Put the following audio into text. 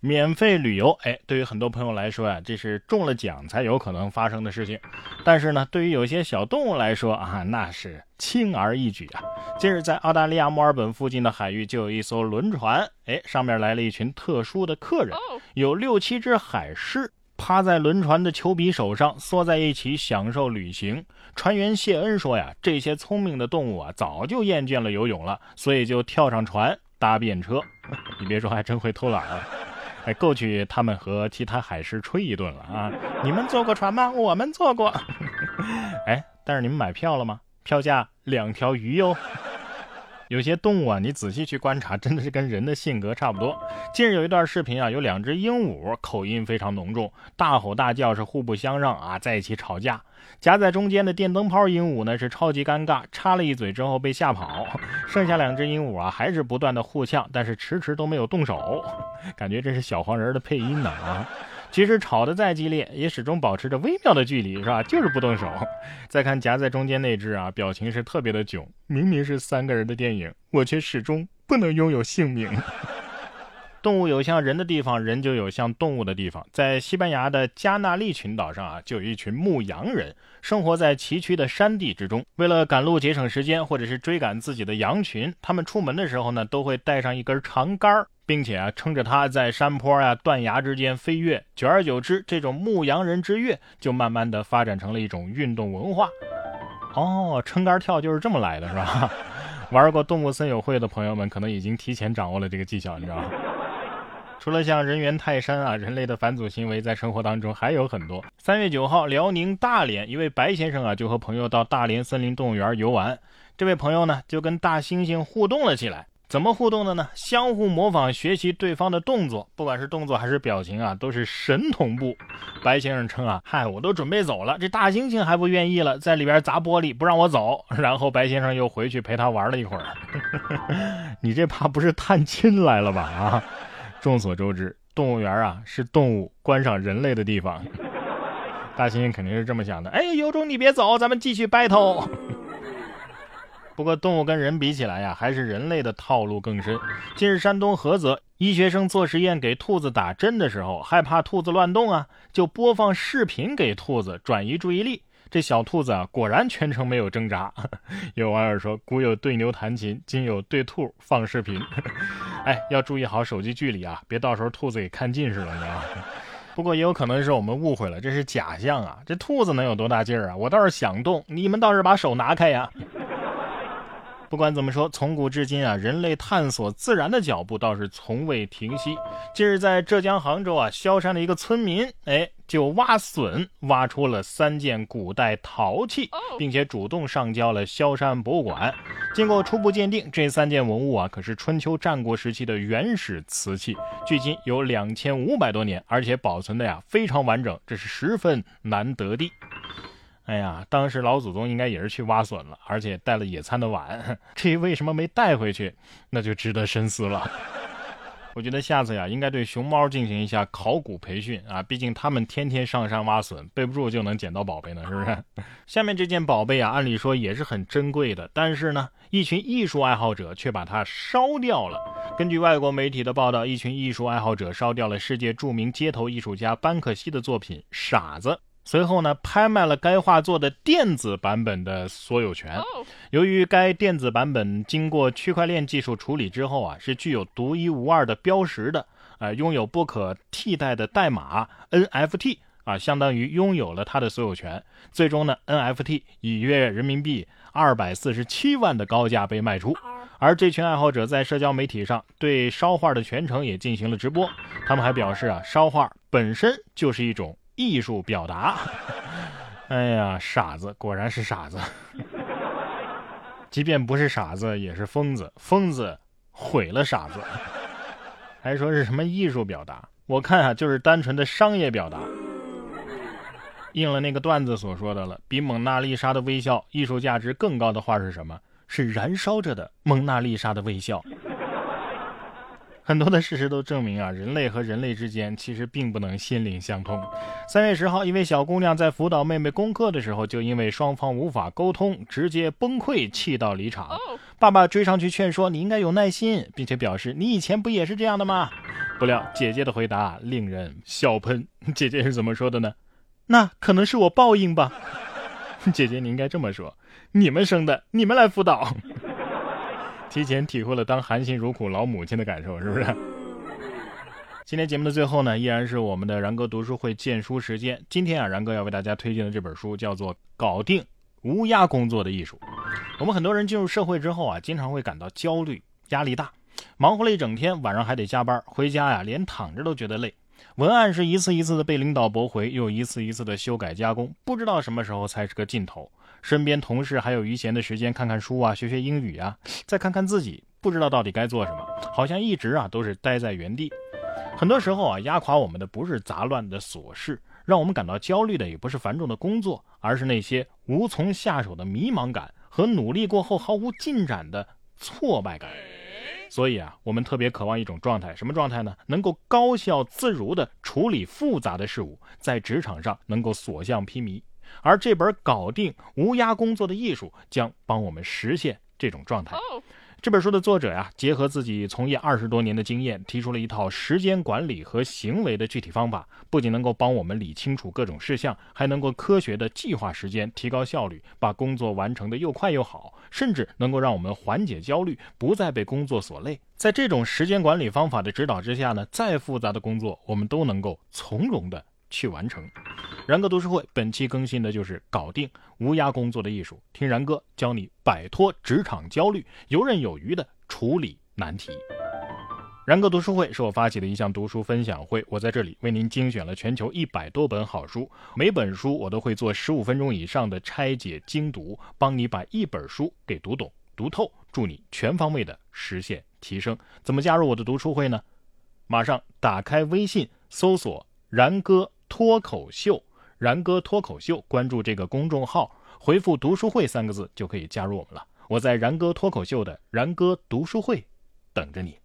免费旅游，哎，对于很多朋友来说呀，这是中了奖才有可能发生的事情。但是呢，对于有些小动物来说啊，那是轻而易举啊。近日，在澳大利亚墨尔本附近的海域，就有一艘轮船，哎，上面来了一群特殊的客人，有六七只海狮趴在轮船的球柄手上，缩在一起享受旅行。船员谢恩说呀，这些聪明的动物啊，早就厌倦了游泳了，所以就跳上船搭便车。你别说，还真会偷懒啊。哎，够去他们和其他海狮吹一顿了啊！你们坐过船吗？我们坐过。哎，但是你们买票了吗？票价两条鱼哟。有些动物啊，你仔细去观察，真的是跟人的性格差不多。近日有一段视频啊，有两只鹦鹉，口音非常浓重，大吼大叫，是互不相让啊，在一起吵架。夹在中间的电灯泡鹦鹉呢，是超级尴尬，插了一嘴之后被吓跑。剩下两只鹦鹉啊，还是不断的互呛，但是迟迟都没有动手，感觉这是小黄人的配音呢啊。其实吵得再激烈，也始终保持着微妙的距离，是吧？就是不动手。再看夹在中间那只啊，表情是特别的囧。明明是三个人的电影，我却始终不能拥有姓名。动物有像人的地方，人就有像动物的地方。在西班牙的加纳利群岛上啊，就有一群牧羊人，生活在崎岖的山地之中。为了赶路节省时间，或者是追赶自己的羊群，他们出门的时候呢，都会带上一根长杆儿。并且啊，撑着它在山坡呀、断崖之间飞跃，久而久之，这种牧羊人之跃就慢慢的发展成了一种运动文化。哦，撑杆跳就是这么来的，是吧？玩过动物森友会的朋友们可能已经提前掌握了这个技巧，你知道吗？除了像人猿泰山啊，人类的反祖行为在生活当中还有很多。三月九号，辽宁大连一位白先生啊，就和朋友到大连森林动物园游玩，这位朋友呢，就跟大猩猩互动了起来。怎么互动的呢？相互模仿学习对方的动作，不管是动作还是表情啊，都是神同步。白先生称啊，嗨，我都准备走了，这大猩猩还不愿意了，在里边砸玻璃不让我走。然后白先生又回去陪他玩了一会儿。你这怕不是探亲来了吧？啊！众所周知，动物园啊是动物观赏人类的地方。大猩猩肯定是这么想的。哎，有种你别走，咱们继续 battle。不过动物跟人比起来呀，还是人类的套路更深。近日，山东菏泽医学生做实验给兔子打针的时候，害怕兔子乱动啊，就播放视频给兔子转移注意力。这小兔子啊，果然全程没有挣扎。有网友说：“古有对牛弹琴，今有对兔放视频。”哎，要注意好手机距离啊，别到时候兔子给看近视了，你知道吗？不过也有可能是我们误会了，这是假象啊。这兔子能有多大劲儿啊？我倒是想动，你们倒是把手拿开呀。不管怎么说，从古至今啊，人类探索自然的脚步倒是从未停息。近日，在浙江杭州啊，萧山的一个村民，哎，就挖笋挖出了三件古代陶器，并且主动上交了萧山博物馆。经过初步鉴定，这三件文物啊，可是春秋战国时期的原始瓷器，距今有两千五百多年，而且保存的呀非常完整，这是十分难得的。哎呀，当时老祖宗应该也是去挖笋了，而且带了野餐的碗，至于为什么没带回去，那就值得深思了。我觉得下次呀，应该对熊猫进行一下考古培训啊，毕竟他们天天上山挖笋，背不住就能捡到宝贝呢，是不是？下面这件宝贝啊，按理说也是很珍贵的，但是呢，一群艺术爱好者却把它烧掉了。根据外国媒体的报道，一群艺术爱好者烧掉了世界著名街头艺术家班克西的作品《傻子》。随后呢，拍卖了该画作的电子版本的所有权。由于该电子版本经过区块链技术处理之后啊，是具有独一无二的标识的，呃，拥有不可替代的代码 NFT 啊，相当于拥有了它的所有权。最终呢，NFT 以约人民币二百四十七万的高价被卖出。而这群爱好者在社交媒体上对烧画的全程也进行了直播。他们还表示啊，烧画本身就是一种。艺术表达，哎呀，傻子果然是傻子，即便不是傻子也是疯子，疯子毁了傻子，还说是什么艺术表达？我看啊，就是单纯的商业表达。应了那个段子所说的了，比蒙娜丽莎的微笑艺术价值更高的话是什么？是燃烧着的蒙娜丽莎的微笑。很多的事实都证明啊，人类和人类之间其实并不能心灵相通。三月十号，一位小姑娘在辅导妹妹功课的时候，就因为双方无法沟通，直接崩溃，气到离场。爸爸追上去劝说：“你应该有耐心，并且表示你以前不也是这样的吗？”不料姐姐的回答令人笑喷。姐姐是怎么说的呢？那可能是我报应吧。姐姐，你应该这么说：你们生的，你们来辅导。提前体会了当含辛茹苦老母亲的感受，是不是？今天节目的最后呢，依然是我们的然哥读书会荐书时间。今天啊，然哥要为大家推荐的这本书叫做《搞定乌鸦工作的艺术》。我们很多人进入社会之后啊，经常会感到焦虑、压力大，忙活了一整天，晚上还得加班，回家呀，连躺着都觉得累。文案是一次一次的被领导驳回，又一次一次的修改加工，不知道什么时候才是个尽头。身边同事还有余闲的时间看看书啊，学学英语啊，再看看自己，不知道到底该做什么，好像一直啊都是待在原地。很多时候啊，压垮我们的不是杂乱的琐事，让我们感到焦虑的也不是繁重的工作，而是那些无从下手的迷茫感和努力过后毫无进展的挫败感。所以啊，我们特别渴望一种状态，什么状态呢？能够高效自如地处理复杂的事物，在职场上能够所向披靡。而这本《搞定无压工作的艺术》将帮我们实现这种状态。这本书的作者呀，结合自己从业二十多年的经验，提出了一套时间管理和行为的具体方法，不仅能够帮我们理清楚各种事项，还能够科学的计划时间，提高效率，把工作完成的又快又好，甚至能够让我们缓解焦虑，不再被工作所累。在这种时间管理方法的指导之下呢，再复杂的工作，我们都能够从容的。去完成。然哥读书会本期更新的就是搞定无压工作的艺术，听然哥教你摆脱职场焦虑，游刃有余的处理难题。然哥读书会是我发起的一项读书分享会，我在这里为您精选了全球一百多本好书，每本书我都会做十五分钟以上的拆解精读，帮你把一本书给读懂、读透，助你全方位的实现提升。怎么加入我的读书会呢？马上打开微信搜索然哥。脱口秀，然哥脱口秀，关注这个公众号，回复“读书会”三个字就可以加入我们了。我在然哥脱口秀的然哥读书会等着你。